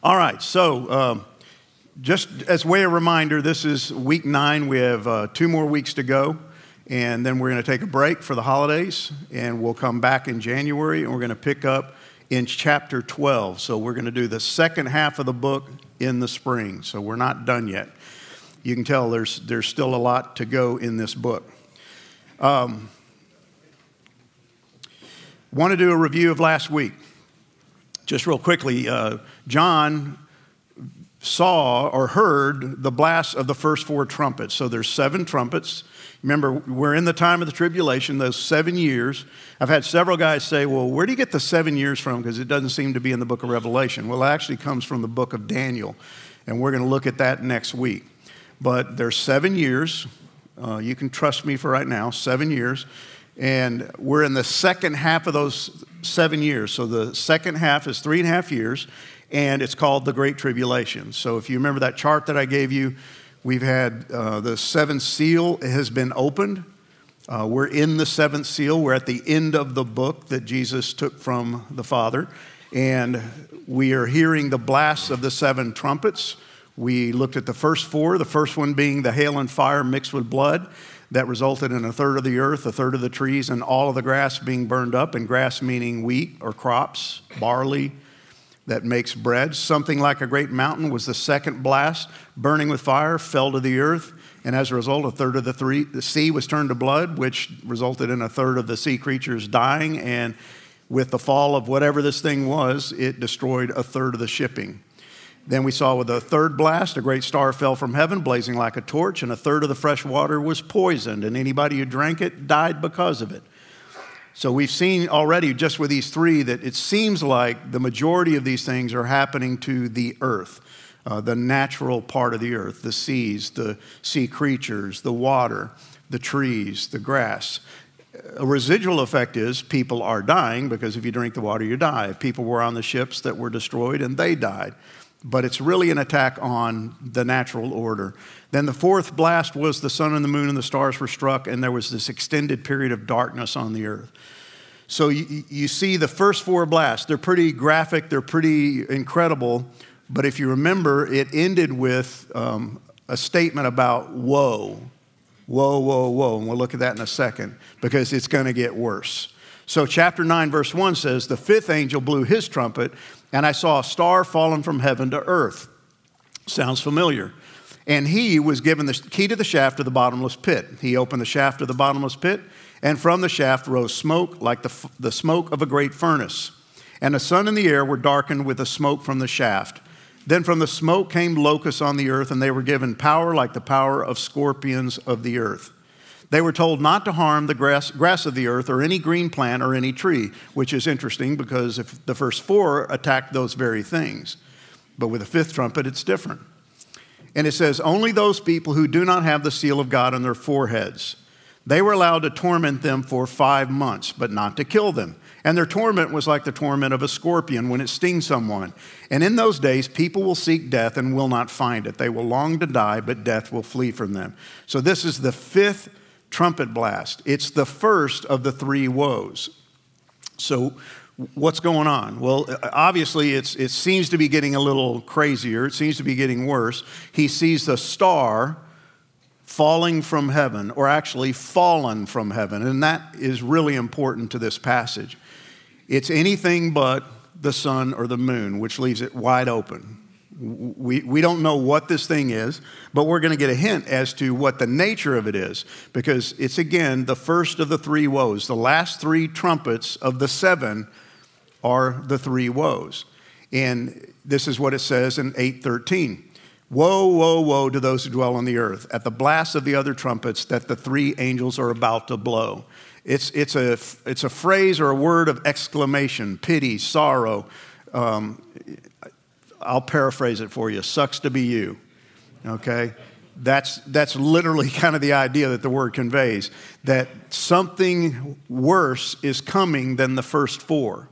All right, so um, just as way a reminder, this is week nine. We have uh, two more weeks to go, and then we're going to take a break for the holidays, and we'll come back in January, and we're going to pick up in chapter 12. So we're going to do the second half of the book in the spring. So we're not done yet. You can tell there's, there's still a lot to go in this book. Um, want to do a review of last week. Just real quickly, uh, John saw or heard the blast of the first four trumpets. So there's seven trumpets. Remember, we're in the time of the tribulation, those seven years. I've had several guys say, well, where do you get the seven years from? Because it doesn't seem to be in the book of Revelation. Well, it actually comes from the book of Daniel, and we're going to look at that next week. But there's seven years. Uh, you can trust me for right now, seven years. And we're in the second half of those seven years. So the second half is three and a half years, and it's called the Great Tribulation. So if you remember that chart that I gave you, we've had uh, the seventh seal has been opened. Uh, we're in the seventh seal. We're at the end of the book that Jesus took from the Father. And we are hearing the blasts of the seven trumpets. We looked at the first four, the first one being the hail and fire mixed with blood that resulted in a third of the earth, a third of the trees, and all of the grass being burned up, and grass meaning wheat or crops, barley that makes bread. Something like a great mountain was the second blast, burning with fire, fell to the earth. And as a result, a third of the, three, the sea was turned to blood, which resulted in a third of the sea creatures dying. And with the fall of whatever this thing was, it destroyed a third of the shipping. Then we saw with a third blast, a great star fell from heaven, blazing like a torch, and a third of the fresh water was poisoned, and anybody who drank it died because of it. So we've seen already, just with these three, that it seems like the majority of these things are happening to the earth, uh, the natural part of the earth, the seas, the sea creatures, the water, the trees, the grass. A residual effect is people are dying because if you drink the water, you die. People were on the ships that were destroyed and they died but it's really an attack on the natural order. Then the fourth blast was the sun and the moon and the stars were struck, and there was this extended period of darkness on the earth. So you, you see the first four blasts, they're pretty graphic, they're pretty incredible, but if you remember, it ended with um, a statement about woe. Whoa, whoa, whoa. And we'll look at that in a second because it's going to get worse. So, chapter 9, verse 1 says, The fifth angel blew his trumpet, and I saw a star fallen from heaven to earth. Sounds familiar. And he was given the key to the shaft of the bottomless pit. He opened the shaft of the bottomless pit, and from the shaft rose smoke like the, the smoke of a great furnace. And the sun and the air were darkened with the smoke from the shaft. Then from the smoke came locusts on the earth, and they were given power like the power of scorpions of the earth. They were told not to harm the grass, grass of the earth or any green plant or any tree, which is interesting because if the first four attacked those very things. But with the fifth trumpet, it's different. And it says, Only those people who do not have the seal of God on their foreheads. They were allowed to torment them for five months, but not to kill them. And their torment was like the torment of a scorpion when it stings someone. And in those days, people will seek death and will not find it. They will long to die, but death will flee from them. So, this is the fifth trumpet blast. It's the first of the three woes. So, what's going on? Well, uh, obviously, it seems to be getting a little crazier. It seems to be getting worse. He sees the star falling from heaven, or actually fallen from heaven, and that is really important to this passage. It's anything but the sun or the moon, which leaves it wide open. We, we don't know what this thing is, but we're going to get a hint as to what the nature of it is because it's again the first of the three woes. The last three trumpets of the seven are the three woes. And this is what it says in 813. Woe, woe, woe to those who dwell on the earth at the blast of the other trumpets that the three angels are about to blow. It's, it's, a, it's a phrase or a word of exclamation, pity, sorrow, um, I'll paraphrase it for you sucks to be you. Okay? That's, that's literally kind of the idea that the word conveys that something worse is coming than the first four.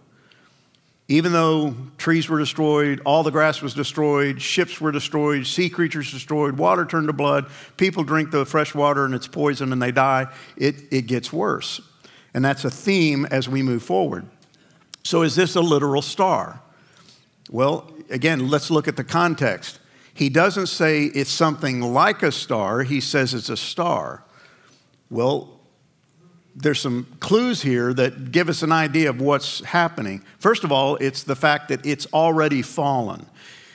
Even though trees were destroyed, all the grass was destroyed, ships were destroyed, sea creatures destroyed, water turned to blood, people drink the fresh water and it's poison and they die, it, it gets worse. And that's a theme as we move forward. So, is this a literal star? Well, again, let's look at the context. He doesn't say it's something like a star, he says it's a star. Well, there's some clues here that give us an idea of what's happening. First of all, it's the fact that it's already fallen.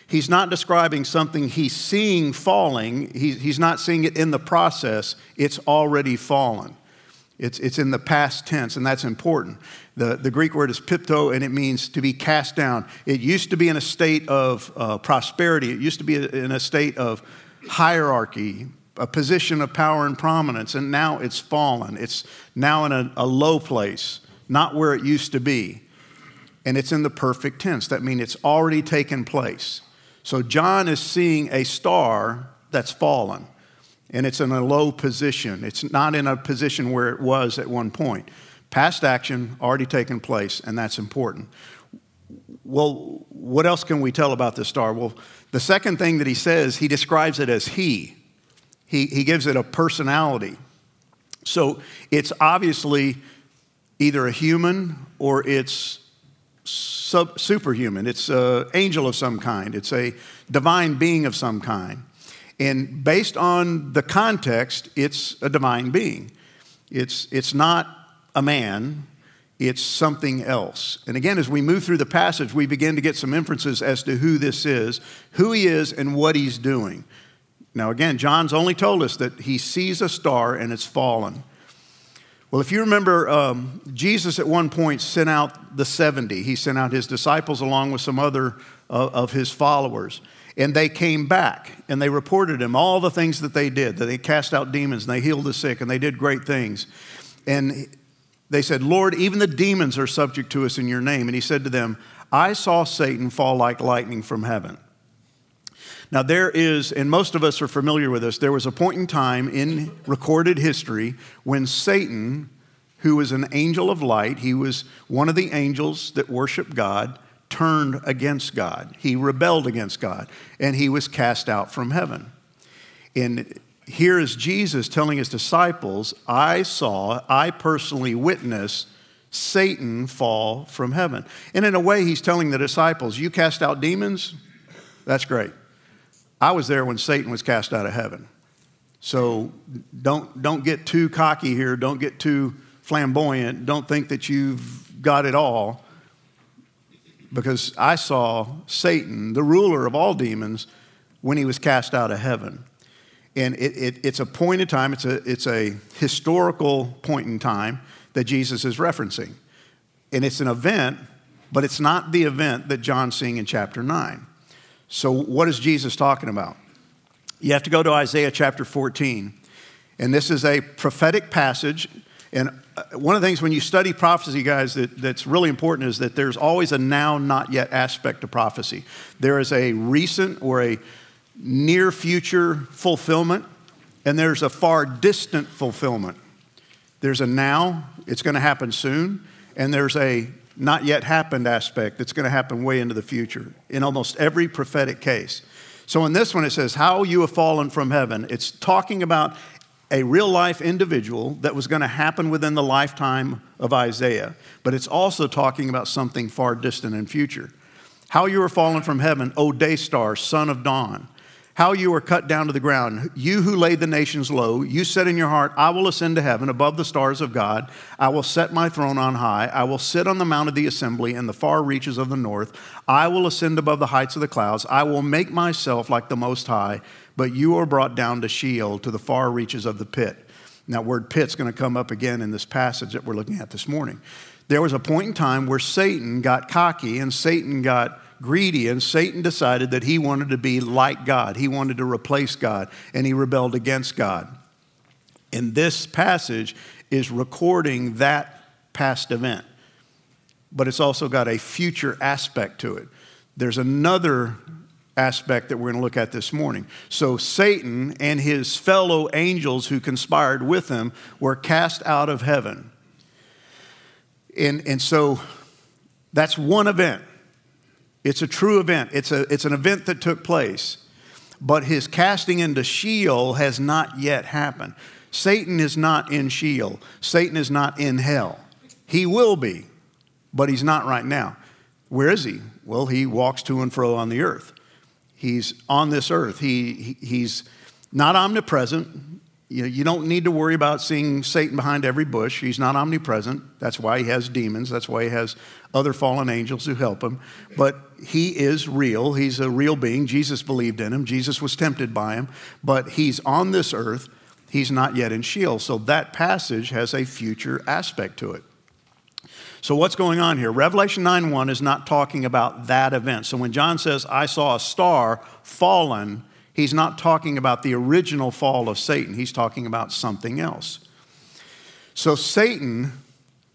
He's not describing something he's seeing falling, he's not seeing it in the process, it's already fallen. It's, it's in the past tense, and that's important. The, the Greek word is pipto, and it means to be cast down. It used to be in a state of uh, prosperity, it used to be in a state of hierarchy, a position of power and prominence, and now it's fallen. It's now in a, a low place, not where it used to be. And it's in the perfect tense. That means it's already taken place. So John is seeing a star that's fallen and it's in a low position. It's not in a position where it was at one point. Past action already taken place, and that's important. Well, what else can we tell about this star? Well, the second thing that he says, he describes it as he. He, he gives it a personality. So it's obviously either a human or it's sub, superhuman. It's an angel of some kind, it's a divine being of some kind. And based on the context, it's a divine being. It's, it's not a man, it's something else. And again, as we move through the passage, we begin to get some inferences as to who this is, who he is, and what he's doing. Now, again, John's only told us that he sees a star and it's fallen. Well, if you remember, um, Jesus at one point sent out the 70. He sent out his disciples along with some other uh, of his followers. And they came back and they reported him all the things that they did, that they cast out demons and they healed the sick and they did great things. And they said, Lord, even the demons are subject to us in your name. And he said to them, I saw Satan fall like lightning from heaven. Now, there is, and most of us are familiar with this, there was a point in time in recorded history when Satan, who was an angel of light, he was one of the angels that worship God, turned against God. He rebelled against God, and he was cast out from heaven. And here is Jesus telling his disciples, I saw, I personally witnessed Satan fall from heaven. And in a way, he's telling the disciples, You cast out demons? That's great. I was there when Satan was cast out of heaven. So don't, don't get too cocky here. Don't get too flamboyant. Don't think that you've got it all because I saw Satan, the ruler of all demons, when he was cast out of heaven. And it, it, it's a point in time, it's a, it's a historical point in time that Jesus is referencing. And it's an event, but it's not the event that John's seeing in chapter 9. So, what is Jesus talking about? You have to go to Isaiah chapter 14. And this is a prophetic passage. And uh, one of the things when you study prophecy, guys, that, that's really important is that there's always a now, not yet aspect of prophecy. There is a recent or a near future fulfillment, and there's a far distant fulfillment. There's a now, it's going to happen soon, and there's a not yet happened aspect that's going to happen way into the future in almost every prophetic case. So in this one, it says, How you have fallen from heaven. It's talking about a real life individual that was going to happen within the lifetime of Isaiah, but it's also talking about something far distant in future. How you are fallen from heaven, O day star, son of dawn. How you are cut down to the ground. You who laid the nations low, you said in your heart, I will ascend to heaven above the stars of God. I will set my throne on high. I will sit on the mount of the assembly in the far reaches of the north. I will ascend above the heights of the clouds. I will make myself like the Most High but you are brought down to Sheol, to the far reaches of the pit. Now, word pit's going to come up again in this passage that we're looking at this morning. There was a point in time where Satan got cocky and Satan got greedy, and Satan decided that he wanted to be like God. He wanted to replace God, and he rebelled against God. And this passage is recording that past event, but it's also got a future aspect to it. There's another aspect that we're going to look at this morning. So, Satan and his fellow angels who conspired with him were cast out of heaven. And, and so, that's one event. It's a true event, it's, a, it's an event that took place. But his casting into Sheol has not yet happened. Satan is not in Sheol, Satan is not in hell. He will be, but he's not right now. Where is he? Well, he walks to and fro on the earth. He's on this earth. He, he he's not omnipresent. You, know, you don't need to worry about seeing Satan behind every bush. He's not omnipresent. That's why he has demons. That's why he has other fallen angels who help him. But he is real. He's a real being. Jesus believed in him. Jesus was tempted by him. But he's on this earth. He's not yet in Sheol. So that passage has a future aspect to it. So, what's going on here? Revelation 9 1 is not talking about that event. So, when John says, I saw a star fallen, he's not talking about the original fall of Satan. He's talking about something else. So, Satan,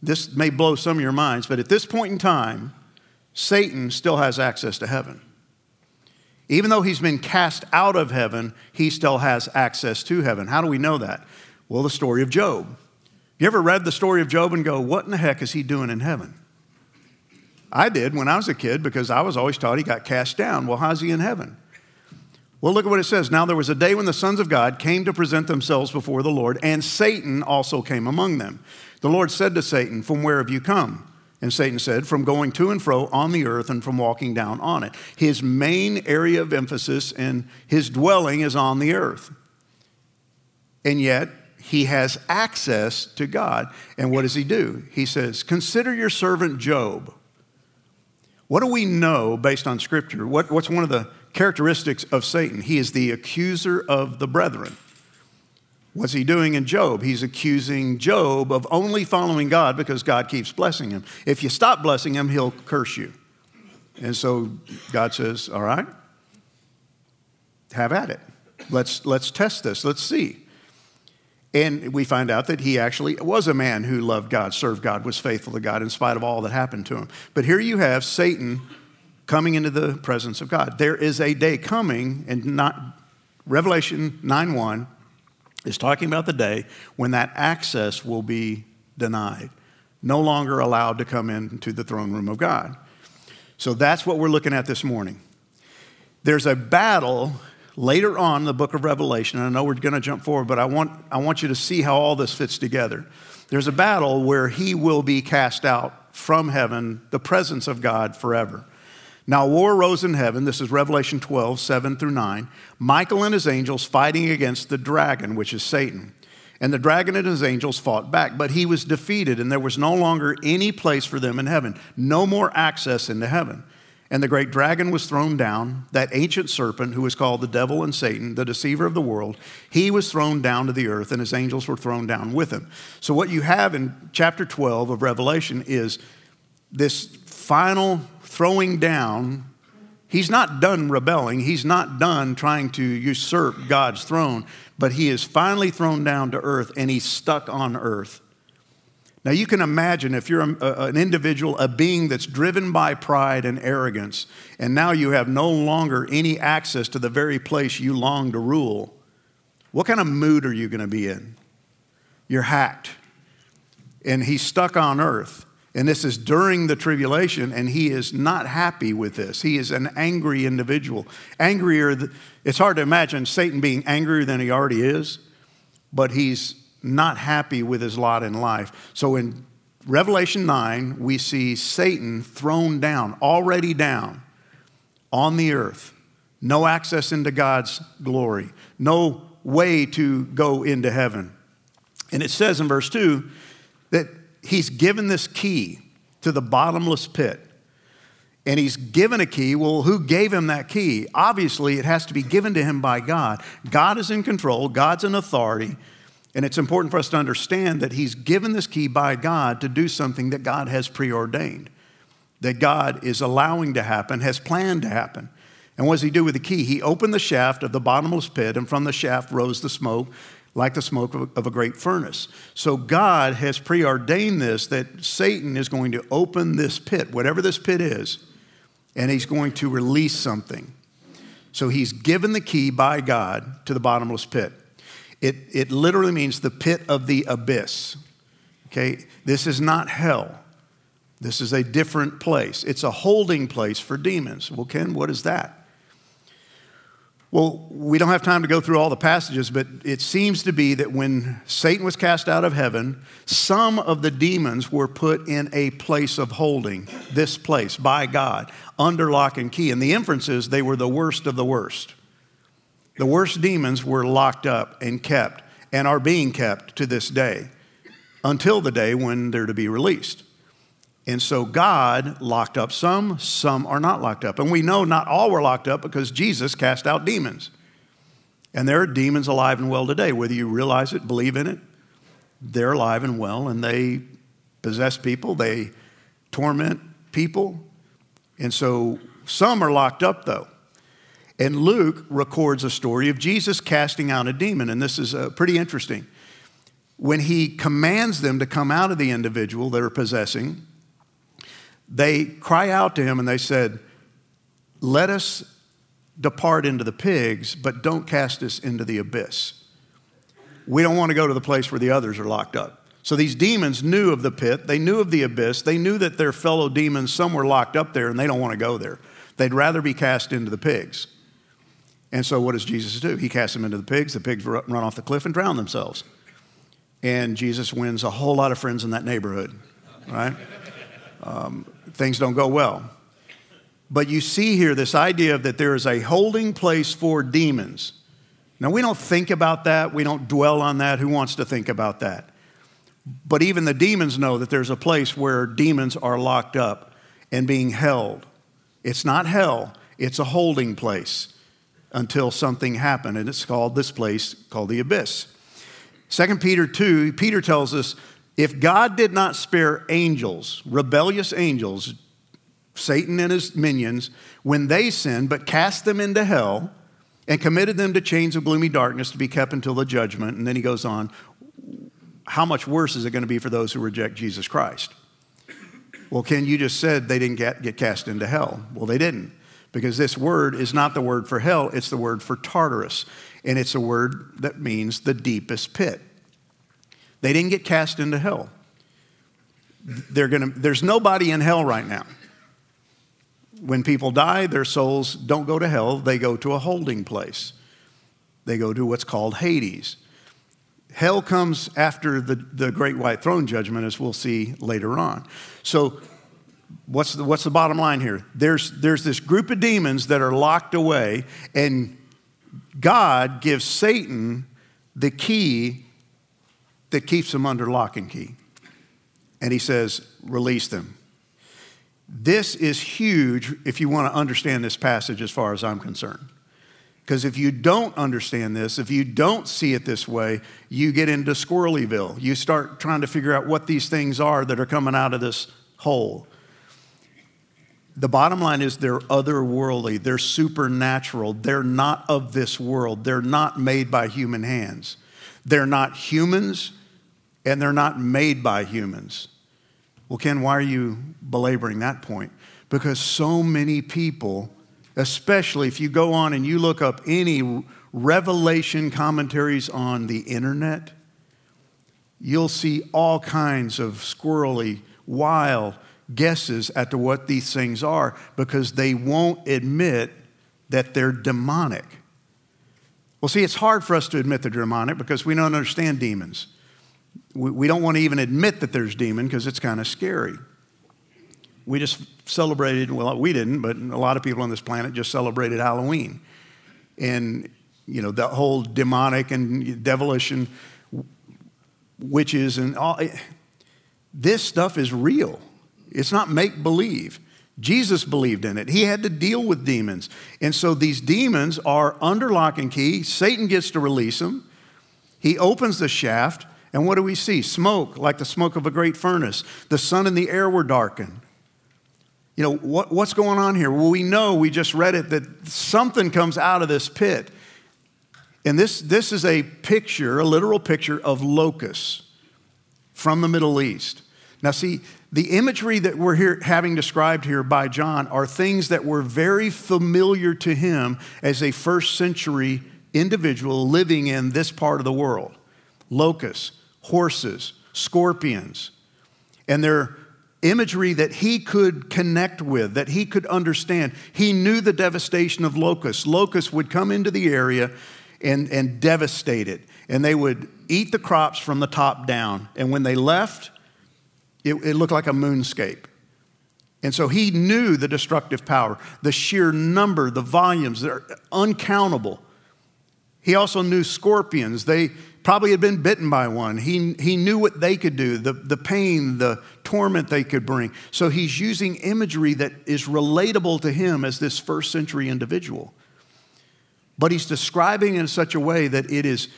this may blow some of your minds, but at this point in time, Satan still has access to heaven. Even though he's been cast out of heaven, he still has access to heaven. How do we know that? Well, the story of Job. You ever read the story of Job and go, what in the heck is he doing in heaven? I did when I was a kid because I was always taught he got cast down. Well, how's he in heaven? Well, look at what it says. Now there was a day when the sons of God came to present themselves before the Lord, and Satan also came among them. The Lord said to Satan, From where have you come? And Satan said, From going to and fro on the earth and from walking down on it. His main area of emphasis and his dwelling is on the earth. And yet, he has access to God. And what does he do? He says, Consider your servant Job. What do we know based on Scripture? What, what's one of the characteristics of Satan? He is the accuser of the brethren. What's he doing in Job? He's accusing Job of only following God because God keeps blessing him. If you stop blessing him, he'll curse you. And so God says, All right, have at it. Let's, let's test this. Let's see. And we find out that he actually was a man who loved God, served God, was faithful to God in spite of all that happened to him. But here you have Satan coming into the presence of God. There is a day coming, and not Revelation 9 1 is talking about the day when that access will be denied, no longer allowed to come into the throne room of God. So that's what we're looking at this morning. There's a battle later on in the book of Revelation, I know we're going to jump forward, but I want, I want you to see how all this fits together. There's a battle where he will be cast out from heaven, the presence of God forever. Now, war rose in heaven. This is Revelation 12, 7 through 9. Michael and his angels fighting against the dragon, which is Satan. And the dragon and his angels fought back, but he was defeated, and there was no longer any place for them in heaven, no more access into heaven. And the great dragon was thrown down, that ancient serpent who is called the devil and Satan, the deceiver of the world. He was thrown down to the earth, and his angels were thrown down with him. So, what you have in chapter 12 of Revelation is this final throwing down. He's not done rebelling, he's not done trying to usurp God's throne, but he is finally thrown down to earth, and he's stuck on earth. Now, you can imagine if you're a, a, an individual, a being that's driven by pride and arrogance, and now you have no longer any access to the very place you long to rule, what kind of mood are you going to be in? You're hacked. And he's stuck on earth. And this is during the tribulation, and he is not happy with this. He is an angry individual. Angrier, it's hard to imagine Satan being angrier than he already is, but he's not happy with his lot in life. So in Revelation 9, we see Satan thrown down, already down on the earth. No access into God's glory, no way to go into heaven. And it says in verse 2 that he's given this key to the bottomless pit. And he's given a key. Well, who gave him that key? Obviously, it has to be given to him by God. God is in control, God's an authority. And it's important for us to understand that he's given this key by God to do something that God has preordained, that God is allowing to happen, has planned to happen. And what does he do with the key? He opened the shaft of the bottomless pit, and from the shaft rose the smoke, like the smoke of a great furnace. So God has preordained this that Satan is going to open this pit, whatever this pit is, and he's going to release something. So he's given the key by God to the bottomless pit. It, it literally means the pit of the abyss. Okay? This is not hell. This is a different place. It's a holding place for demons. Well, Ken, what is that? Well, we don't have time to go through all the passages, but it seems to be that when Satan was cast out of heaven, some of the demons were put in a place of holding, this place, by God, under lock and key. And the inference is they were the worst of the worst. The worst demons were locked up and kept and are being kept to this day until the day when they're to be released. And so God locked up some, some are not locked up. And we know not all were locked up because Jesus cast out demons. And there are demons alive and well today, whether you realize it, believe in it, they're alive and well, and they possess people, they torment people. And so some are locked up, though. And Luke records a story of Jesus casting out a demon, and this is uh, pretty interesting. When he commands them to come out of the individual that are possessing, they cry out to him and they said, Let us depart into the pigs, but don't cast us into the abyss. We don't want to go to the place where the others are locked up. So these demons knew of the pit, they knew of the abyss, they knew that their fellow demons, some were locked up there and they don't want to go there. They'd rather be cast into the pigs. And so what does Jesus do? He casts them into the pigs, the pigs run off the cliff and drown themselves. And Jesus wins a whole lot of friends in that neighborhood, right? Um, things don't go well. But you see here this idea that there is a holding place for demons. Now, we don't think about that. We don't dwell on that. Who wants to think about that? But even the demons know that there's a place where demons are locked up and being held. It's not hell, it's a holding place until something happened. And it's called this place called the abyss. 2 Peter 2, Peter tells us if God did not spare angels, rebellious angels, Satan and his minions, when they sinned, but cast them into hell and committed them to chains of gloomy darkness to be kept until the judgment, and then he goes on, how much worse is it going to be for those who reject Jesus Christ? Well, Ken, you just said they didn't get, get cast into hell. Well, they didn't, because this word is not the word for hell, it's the word for Tartarus, and it's a word that means the deepest pit. They didn't get cast into hell. They're gonna, there's nobody in hell right now. When people die, their souls don't go to hell, they go to a holding place. They go to what's called Hades. Hell comes after the, the great white throne judgment, as we'll see later on. So, what's the, what's the bottom line here? There's, there's this group of demons that are locked away, and God gives Satan the key that keeps them under lock and key. And he says, release them. This is huge if you want to understand this passage as far as I'm concerned. Because if you don't understand this, if you don't see it this way, you get into Squirrelyville. You start trying to figure out what these things are that are coming out of this hole. The bottom line is they're otherworldly, they're supernatural, they're not of this world, they're not made by human hands. They're not humans and they're not made by humans. Well, Ken, why are you belaboring that point? Because so many people, especially if you go on and you look up any revelation commentaries on the internet, you'll see all kinds of squirrely, wild guesses at to what these things are because they won't admit that they're demonic. Well, see, it's hard for us to admit they're demonic because we don't understand demons. We, we don't want to even admit that there's demon because it's kind of scary. We just celebrated, well, we didn't, but a lot of people on this planet just celebrated Halloween. And, you know, the whole demonic and devilish and witches and all, eh, this stuff is real. It's not make believe. Jesus believed in it. He had to deal with demons. And so these demons are under lock and key. Satan gets to release them. He opens the shaft, and what do we see? Smoke, like the smoke of a great furnace. The sun and the air were darkened. You know, what, what's going on here? Well, we know, we just read it, that something comes out of this pit. And this, this is a picture, a literal picture of locusts from the Middle East. Now, see, the imagery that we're here, having described here by John are things that were very familiar to him as a first century individual living in this part of the world locusts, horses, scorpions. And they're imagery that he could connect with, that he could understand. He knew the devastation of locusts. Locusts would come into the area and, and devastate it, and they would eat the crops from the top down. And when they left, it, it looked like a moonscape. And so he knew the destructive power, the sheer number, the volumes, they're uncountable. He also knew scorpions. They probably had been bitten by one. He, he knew what they could do, the, the pain, the torment they could bring. So he's using imagery that is relatable to him as this first century individual. But he's describing in such a way that it is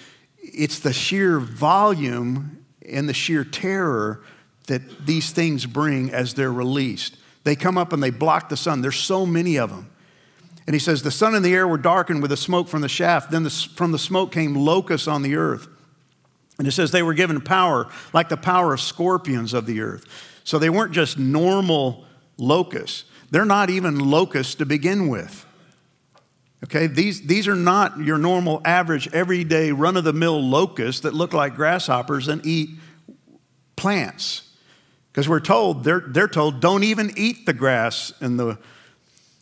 it's the sheer volume and the sheer terror that these things bring as they're released. They come up and they block the sun. There's so many of them. And he says, The sun and the air were darkened with the smoke from the shaft. Then the, from the smoke came locusts on the earth. And it says they were given power like the power of scorpions of the earth. So they weren't just normal locusts, they're not even locusts to begin with. Okay, these, these are not your normal, average, everyday, run of the mill locusts that look like grasshoppers and eat plants. Because we're told, they're, they're told, don't even eat the grass and the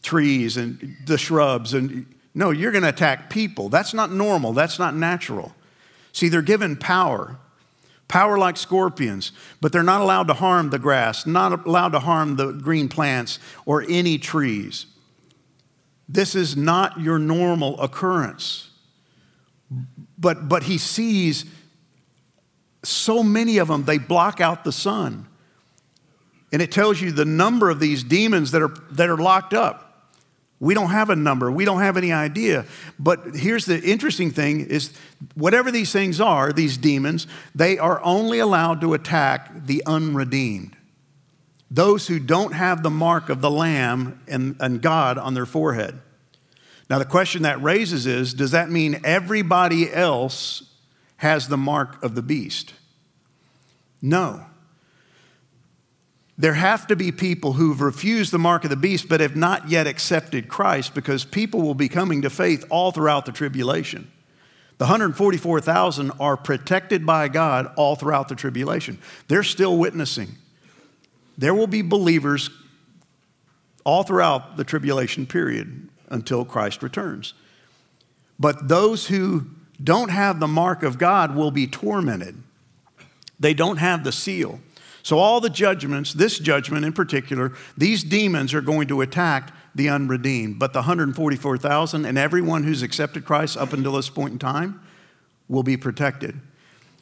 trees and the shrubs. And no, you're going to attack people. That's not normal. That's not natural. See, they're given power, power like scorpions, but they're not allowed to harm the grass, not allowed to harm the green plants or any trees. This is not your normal occurrence. But, but he sees so many of them, they block out the sun. And it tells you the number of these demons that are, that are locked up. We don't have a number. We don't have any idea. But here's the interesting thing is whatever these things are, these demons, they are only allowed to attack the unredeemed. Those who don't have the mark of the Lamb and, and God on their forehead. Now, the question that raises is does that mean everybody else has the mark of the beast? No. There have to be people who've refused the mark of the beast but have not yet accepted Christ because people will be coming to faith all throughout the tribulation. The 144,000 are protected by God all throughout the tribulation. They're still witnessing. There will be believers all throughout the tribulation period until Christ returns. But those who don't have the mark of God will be tormented. They don't have the seal. So, all the judgments, this judgment in particular, these demons are going to attack the unredeemed. But the 144,000 and everyone who's accepted Christ up until this point in time will be protected.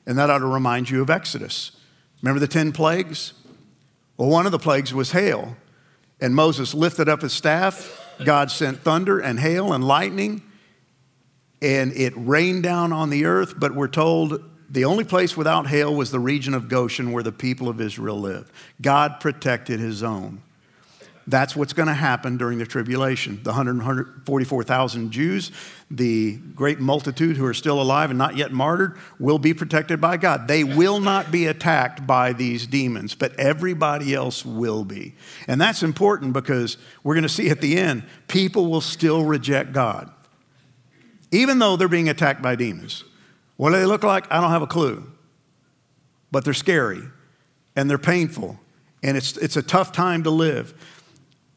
And that ought to remind you of Exodus. Remember the 10 plagues? Well, one of the plagues was hail. And Moses lifted up his staff. God sent thunder and hail and lightning. And it rained down on the earth. But we're told the only place without hail was the region of Goshen where the people of Israel lived. God protected his own. That's what's going to happen during the tribulation. The 144,000 Jews, the great multitude who are still alive and not yet martyred, will be protected by God. They will not be attacked by these demons, but everybody else will be. And that's important because we're going to see at the end, people will still reject God, even though they're being attacked by demons. What do they look like? I don't have a clue. But they're scary and they're painful and it's, it's a tough time to live.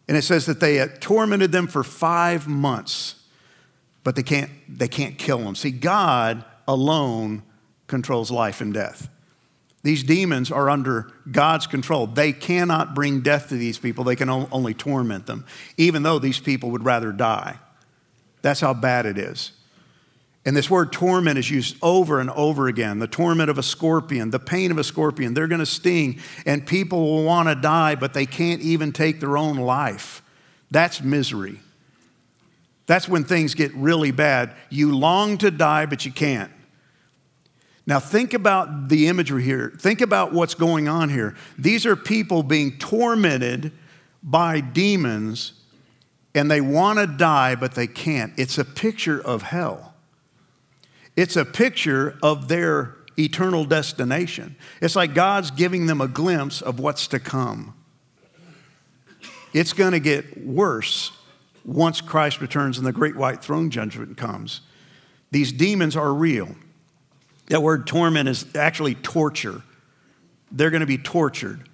And it says that they tormented them for five months, but they can't, they can't kill them. See, God alone controls life and death. These demons are under God's control. They cannot bring death to these people, they can only torment them, even though these people would rather die. That's how bad it is. And this word torment is used over and over again the torment of a scorpion, the pain of a scorpion. They're going to sting, and people will want to die, but they can't even take their own life. That's misery. That's when things get really bad. You long to die, but you can't. Now, think about the imagery here. Think about what's going on here. These are people being tormented by demons, and they want to die, but they can't. It's a picture of hell. It's a picture of their eternal destination. It's like God's giving them a glimpse of what's to come. It's going to get worse once Christ returns and the great white throne judgment comes. These demons are real. That word torment is actually torture. They're going to be tortured.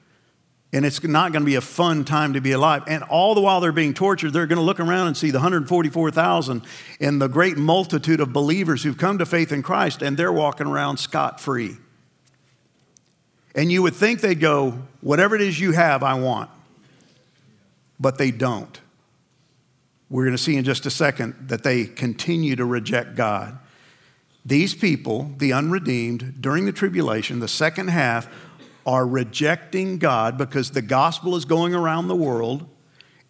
And it's not going to be a fun time to be alive. And all the while they're being tortured, they're going to look around and see the 144,000 and the great multitude of believers who've come to faith in Christ, and they're walking around scot free. And you would think they'd go, Whatever it is you have, I want. But they don't. We're going to see in just a second that they continue to reject God. These people, the unredeemed, during the tribulation, the second half, are rejecting God because the gospel is going around the world,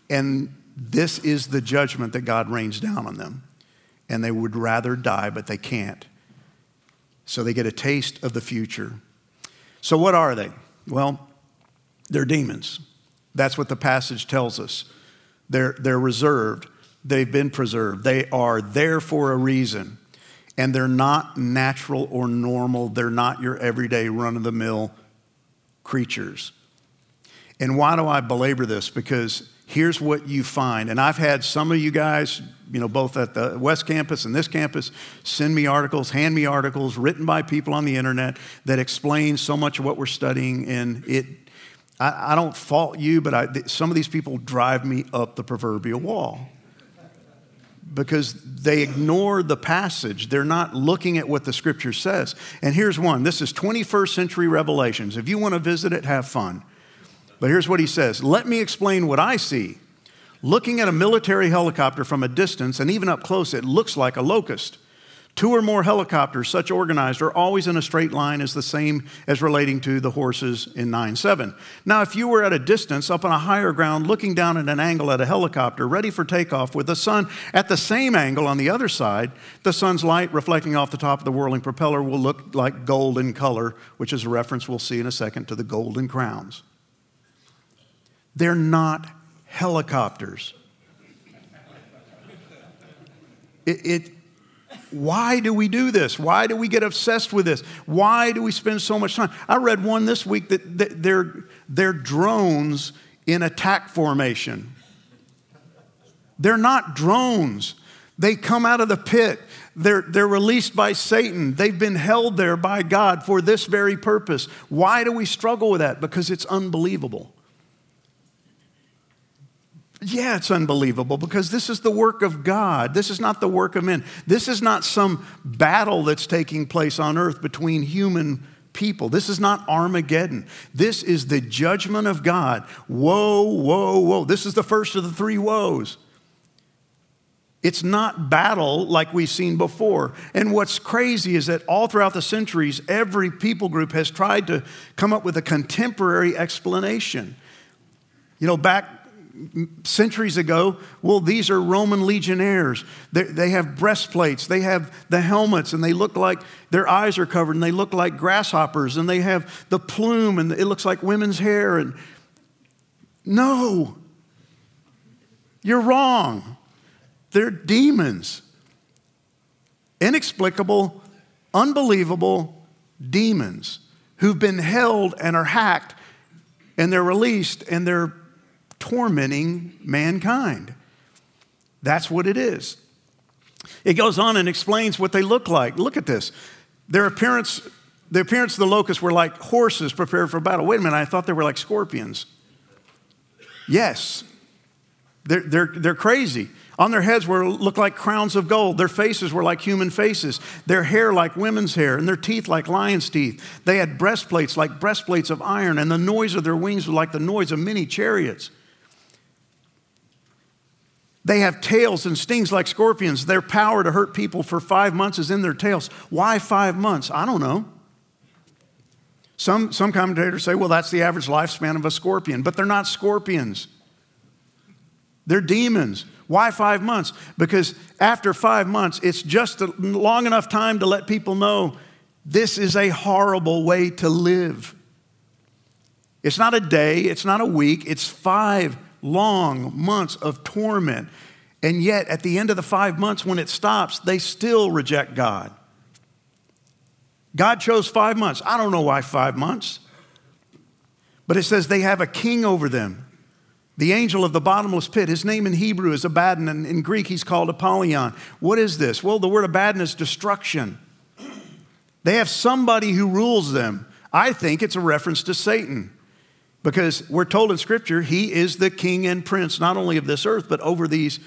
and this is the judgment that God rains down on them. And they would rather die, but they can't. So they get a taste of the future. So, what are they? Well, they're demons. That's what the passage tells us. They're, they're reserved, they've been preserved, they are there for a reason. And they're not natural or normal, they're not your everyday run of the mill creatures. And why do I belabor this? Because here's what you find. And I've had some of you guys, you know, both at the West Campus and this campus, send me articles, hand me articles written by people on the internet that explain so much of what we're studying. And it, I, I don't fault you, but I, some of these people drive me up the proverbial wall because they ignore the passage. They're not looking at what the scripture says. And here's one this is 21st century revelations. If you want to visit it, have fun. But here's what he says Let me explain what I see. Looking at a military helicopter from a distance and even up close, it looks like a locust. Two or more helicopters, such organized, are always in a straight line as the same as relating to the horses in 9 7. Now, if you were at a distance up on a higher ground looking down at an angle at a helicopter ready for takeoff with the sun at the same angle on the other side, the sun's light reflecting off the top of the whirling propeller will look like gold in color, which is a reference we'll see in a second to the golden crowns. They're not helicopters. It, it, why do we do this? Why do we get obsessed with this? Why do we spend so much time? I read one this week that, they're, they're drones in attack formation. They're not drones. They come out of the pit. They're, they're released by Satan. They've been held there by God for this very purpose. Why do we struggle with that? Because it's unbelievable. Yeah, it's unbelievable because this is the work of God. This is not the work of men. This is not some battle that's taking place on earth between human people. This is not Armageddon. This is the judgment of God. Whoa, whoa, whoa. This is the first of the three woes. It's not battle like we've seen before. And what's crazy is that all throughout the centuries, every people group has tried to come up with a contemporary explanation. You know, back centuries ago, well, these are Roman legionnaires. They, they, have breastplates, they have the helmets, and they look like their eyes are covered, and they look like grasshoppers, and they have the plume, and it looks like women's hair. And no, you're wrong. They're demons. Inexplicable, unbelievable demons who've been held and are hacked, and they're released, and they're tormenting mankind. That's what it is. It goes on and explains what they look like. Look at this. Their appearance, the appearance of the locusts were like horses prepared for battle. Wait a minute, I thought they were like scorpions. Yes, they're, they're, they're crazy. On their heads were looked like crowns of gold. Their faces were like human faces. Their hair like women's hair, and their teeth like lions' teeth. They had breastplates like breastplates of iron, and the noise of their wings was like the noise of many chariots. They have tails and stings like scorpions. Their power to hurt people for five months is in their tails. Why five months? I don't know. Some, some commentators say, well, that's the average lifespan of a scorpion, but they're not scorpions. They're demons. Why five months? Because after five months, it's just a long enough time to let people know this is a horrible way to live. It's not a day, it's not a week, it's five long months of torment. And yet, at the end of the five months, when it stops, they still reject God. God chose five months. I don't know why five months. But it says they have a king over them, the angel of the bottomless pit. His name in Hebrew is Abaddon, and in Greek he's called Apollyon. What is this? Well, the word Abaddon is destruction. They have somebody who rules them. I think it's a reference to Satan. Because we're told in Scripture, he is the king and prince, not only of this earth, but over these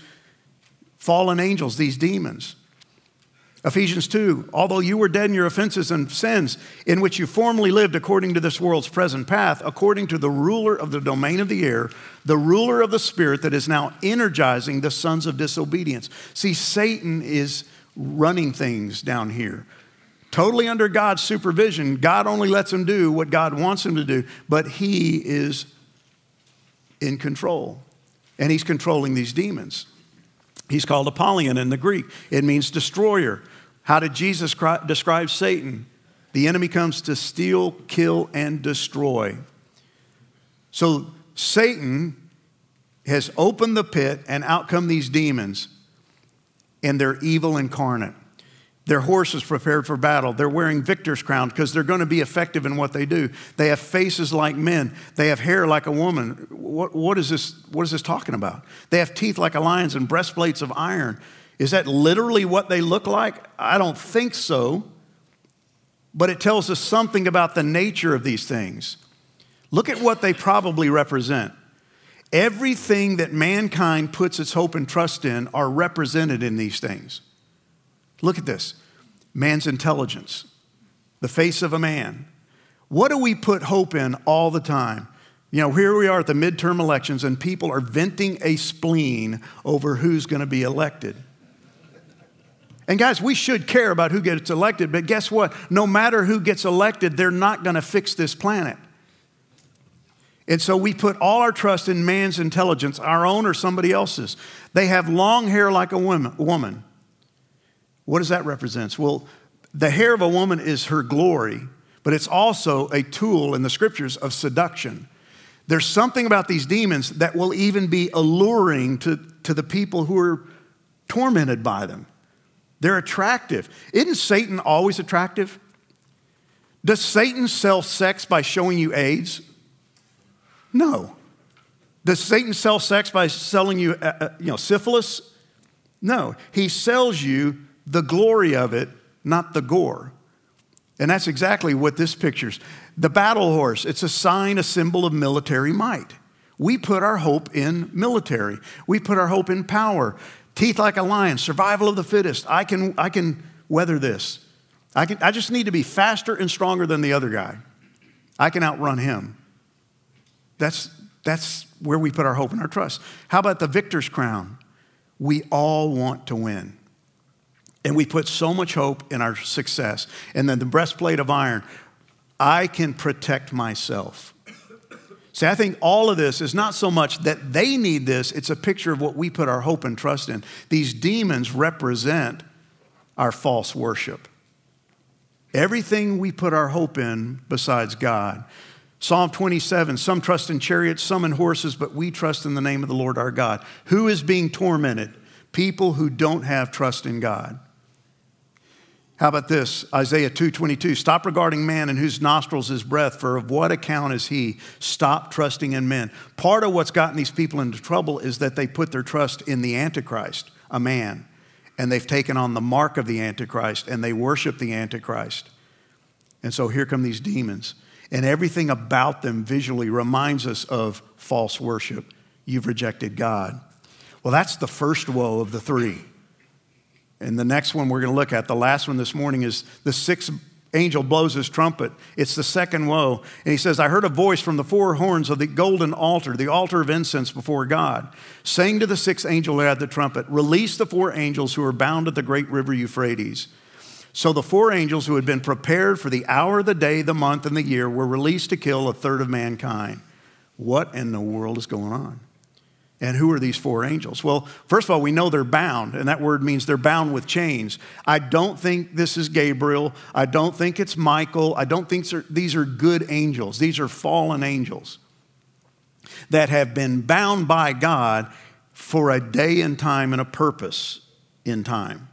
fallen angels, these demons. Ephesians 2 Although you were dead in your offenses and sins, in which you formerly lived according to this world's present path, according to the ruler of the domain of the air, the ruler of the spirit that is now energizing the sons of disobedience. See, Satan is running things down here. Totally under God's supervision. God only lets him do what God wants him to do, but he is in control. And he's controlling these demons. He's called Apollyon in the Greek. It means destroyer. How did Jesus describe Satan? The enemy comes to steal, kill, and destroy. So Satan has opened the pit, and out come these demons, and they're evil incarnate. Their horses prepared for battle. They're wearing victor's crown because they're going to be effective in what they do. They have faces like men. They have hair like a woman. What, what, is this, what is this talking about? They have teeth like a lion's and breastplates of iron. Is that literally what they look like? I don't think so. But it tells us something about the nature of these things. Look at what they probably represent. Everything that mankind puts its hope and trust in are represented in these things. Look at this man's intelligence, the face of a man. What do we put hope in all the time? You know, here we are at the midterm elections, and people are venting a spleen over who's going to be elected. And guys, we should care about who gets elected, but guess what? No matter who gets elected, they're not going to fix this planet. And so we put all our trust in man's intelligence, our own or somebody else's. They have long hair like a woman. What does that represent? Well, the hair of a woman is her glory, but it's also a tool in the scriptures of seduction. There's something about these demons that will even be alluring to, to the people who are tormented by them. They're attractive. Isn't Satan always attractive? Does Satan sell sex by showing you AIDS? No. Does Satan sell sex by selling you, uh, uh, you know, syphilis? No. He sells you the glory of it, not the gore. And that's exactly what this pictures. The battle horse, it's a sign, a symbol of military might. We put our hope in military. We put our hope in power teeth like a lion, survival of the fittest. I can, I can weather this. I, can, I just need to be faster and stronger than the other guy. I can outrun him. That's, that's where we put our hope and our trust. How about the victor's crown? We all want to win. And we put so much hope in our success. And then the breastplate of iron, I can protect myself. See, I think all of this is not so much that they need this, it's a picture of what we put our hope and trust in. These demons represent our false worship. Everything we put our hope in besides God. Psalm 27 Some trust in chariots, some in horses, but we trust in the name of the Lord our God. Who is being tormented? People who don't have trust in God. How about this? Isaiah 2:22. Stop regarding man in whose nostrils is breath, for of what account is he? Stop trusting in men. Part of what's gotten these people into trouble is that they put their trust in the Antichrist, a man, and they've taken on the mark of the Antichrist and they worship the Antichrist. And so here come these demons. And everything about them visually reminds us of false worship. You've rejected God. Well, that's the first woe of the three. And the next one we're going to look at, the last one this morning, is the sixth angel blows his trumpet. It's the second woe. And he says, I heard a voice from the four horns of the golden altar, the altar of incense before God, saying to the sixth angel who had the trumpet, Release the four angels who are bound at the great river Euphrates. So the four angels who had been prepared for the hour, the day, the month, and the year were released to kill a third of mankind. What in the world is going on? And who are these four angels? Well, first of all, we know they're bound, and that word means they're bound with chains. I don't think this is Gabriel. I don't think it's Michael. I don't think these are good angels. These are fallen angels that have been bound by God for a day in time and a purpose in time.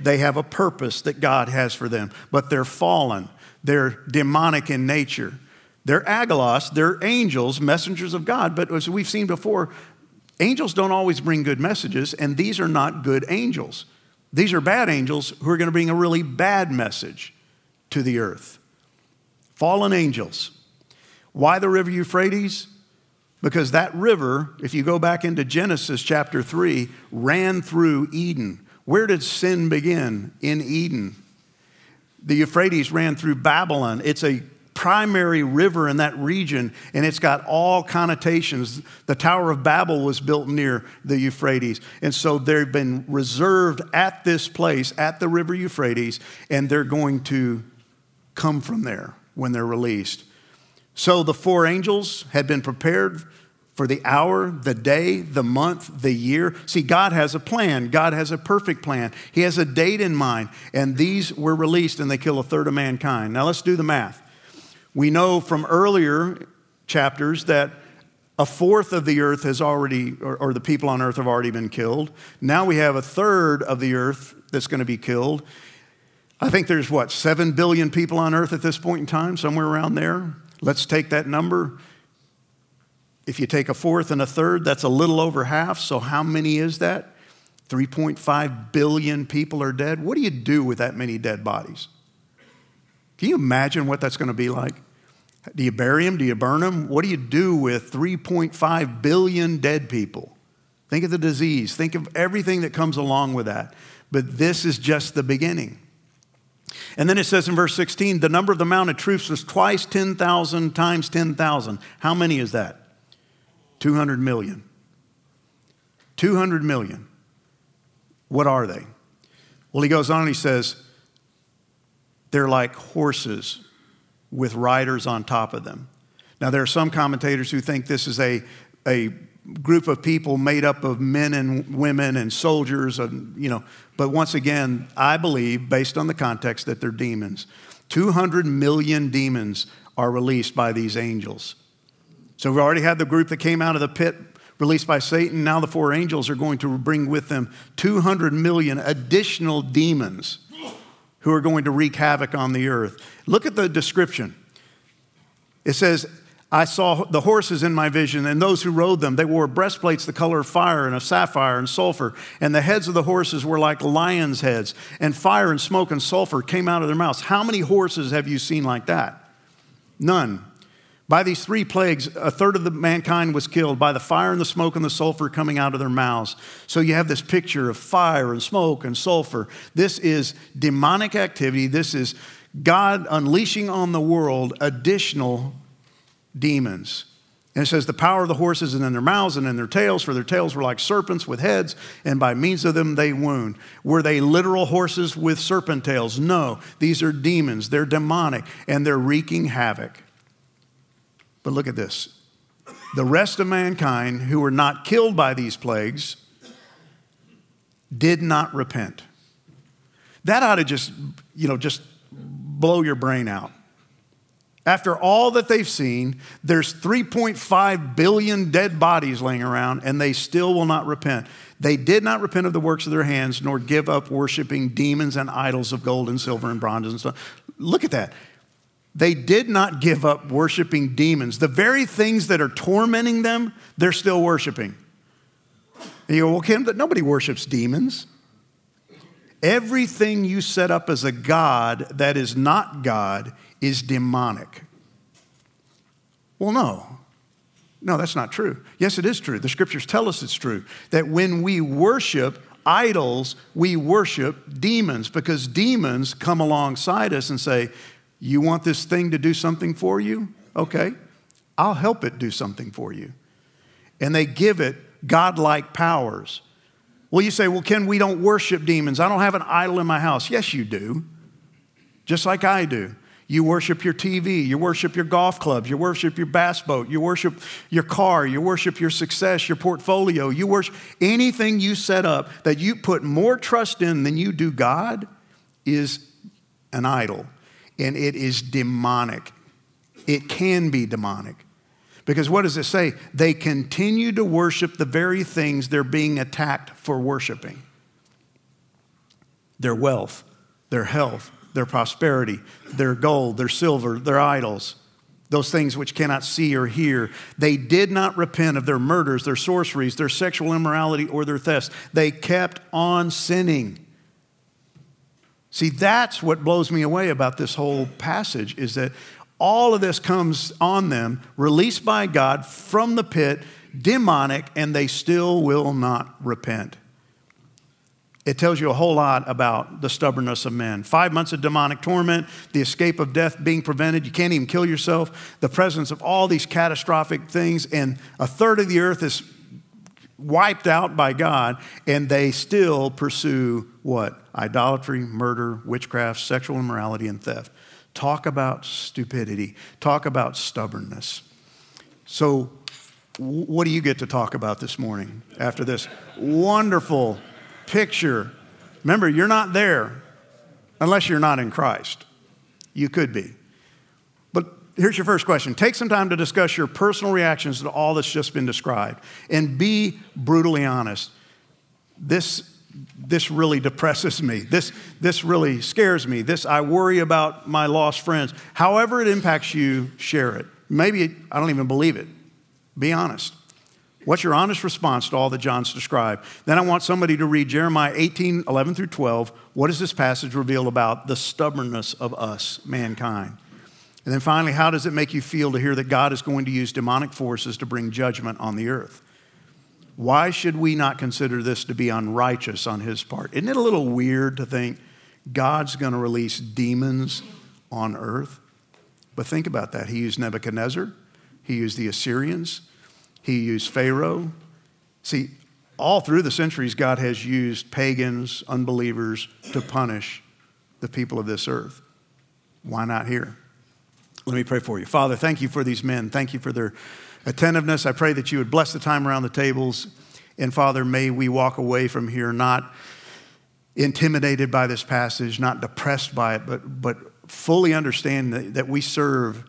They have a purpose that God has for them, but they're fallen. They're demonic in nature. They're angelos, they're angels, messengers of God, but as we've seen before, angels don't always bring good messages, and these are not good angels. These are bad angels who are going to bring a really bad message to the earth. Fallen angels. Why the river Euphrates? Because that river, if you go back into Genesis chapter 3, ran through Eden. Where did sin begin? In Eden. The Euphrates ran through Babylon. It's a primary river in that region, and it's got all connotations. The Tower of Babel was built near the Euphrates, and so they've been reserved at this place, at the river Euphrates, and they're going to come from there when they're released. So the four angels had been prepared for the hour, the day, the month, the year. See, God has a plan. God has a perfect plan. He has a date in mind. And these were released and they kill a third of mankind. Now let's do the math. We know from earlier chapters that a fourth of the earth has already, or, or the people on earth have already been killed. Now we have a third of the earth that's going to be killed. I think there's what, 7 billion people on earth at this point in time, somewhere around there. Let's take that number. If you take a fourth and a third, that's a little over half. So, how many is that? 3.5 billion people are dead. What do you do with that many dead bodies? Can you imagine what that's going to be like? Do you bury them? Do you burn them? What do you do with 3.5 billion dead people? Think of the disease. Think of everything that comes along with that. But this is just the beginning. And then it says in verse 16, the number of the mounted troops was twice 10,000 times 10,000. How many is that? 200 million. 200 million. What are they? Well, he goes on and he says, they're like horses with riders on top of them. Now, there are some commentators who think this is a, a group of people made up of men and women and soldiers, and, you know, but once again, I believe, based on the context, that they're demons. 200 million demons are released by these angels. So we've already had the group that came out of the pit released by Satan. Now the four angels are going to bring with them 200 million additional demons who are going to wreak havoc on the earth. Look at the description. It says, I saw the horses in my vision, and those who rode them. They wore breastplates the color of fire and of sapphire and sulfur. And the heads of the horses were like lions' heads, and fire and smoke and sulfur came out of their mouths. How many horses have you seen like that? None. By these three plagues, a third of the mankind was killed by the fire and the smoke and the sulfur coming out of their mouths. So you have this picture of fire and smoke and sulfur. This is demonic activity. This is God unleashing on the world additional demons. And it says, The power of the horses is in their mouths and in their tails, for their tails were like serpents with heads, and by means of them they wound. Were they literal horses with serpent tails? No. These are demons. They're demonic, and they're wreaking havoc. But look at this the rest of mankind who were not killed by these plagues did not repent. That ought to just, you know, just blow your brain out. After all that they've seen, there's 3.5 billion dead bodies laying around, and they still will not repent. They did not repent of the works of their hands, nor give up worshiping demons and idols of gold and silver and bronze and stuff. Look at that. They did not give up worshiping demons. The very things that are tormenting them, they're still worshiping. And you go, well, Kim, nobody worships demons. Everything you set up as a God that is not God is demonic. Well, no. No, that's not true. Yes, it is true. The scriptures tell us it's true. That when we worship idols, we worship demons because demons come alongside us and say, you want this thing to do something for you? Okay, I'll help it do something for you. And they give it godlike powers. Well, you say, well, Ken, we don't worship demons. I don't have an idol in my house. Yes, you do, just like I do. You worship your TV, you worship your golf clubs, you worship your bass boat, you worship your car, you worship your success, your portfolio, you worship anything you set up that you put more trust in than you do God is an idol and it is demonic. It can be demonic. Because what does it say? They continue to worship the very things they're being attacked for worshiping their wealth, their health, their prosperity, their gold, their silver, their idols, those things which cannot see or hear. They did not repent of their murders, their sorceries, their sexual immorality, or their thefts. They kept on sinning. See, that's what blows me away about this whole passage is that all of this comes on them, released by God from the pit, demonic, and they still will not repent. It tells you a whole lot about the stubbornness of men. Five months of demonic torment, the escape of death being prevented, you can't even kill yourself, the presence of all these catastrophic things, and a third of the earth is wiped out by God, and they still pursue what? Idolatry, murder, witchcraft, sexual immorality, and theft. Talk about stupidity. Talk about stubbornness. So, what do you get to talk about this morning after this wonderful picture? Remember, you're not there unless you're not in Christ. You could be. Here's your first question take some time to discuss your personal reactions to all that's just been described and be brutally honest. This this really depresses me. This, this really scares me. This, I worry about my lost friends. However, it impacts you, share it. Maybe I don't even believe it. Be honest. What's your honest response to all that John's described? Then I want somebody to read Jeremiah 18, 11 through 12. What does this passage reveal about the stubbornness of us, mankind? And then finally, how does it make you feel to hear that God is going to use demonic forces to bring judgment on the earth? Why should we not consider this to be unrighteous on his part? Isn't it a little weird to think God's going to release demons on earth? But think about that. He used Nebuchadnezzar, he used the Assyrians, he used Pharaoh. See, all through the centuries, God has used pagans, unbelievers to punish the people of this earth. Why not here? Let me pray for you. Father, thank you for these men. Thank you for their attentiveness. I pray that you would bless the time around the tables. And Father, may we walk away from here not intimidated by this passage, not depressed by it, but, but fully understand that, that we serve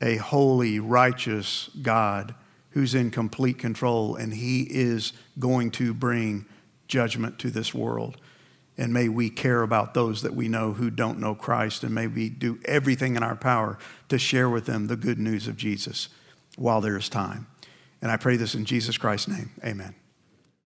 a holy, righteous God who's in complete control, and He is going to bring judgment to this world. And may we care about those that we know who don't know Christ, and may we do everything in our power to share with them the good news of Jesus while there is time. And I pray this in Jesus Christ's name. Amen.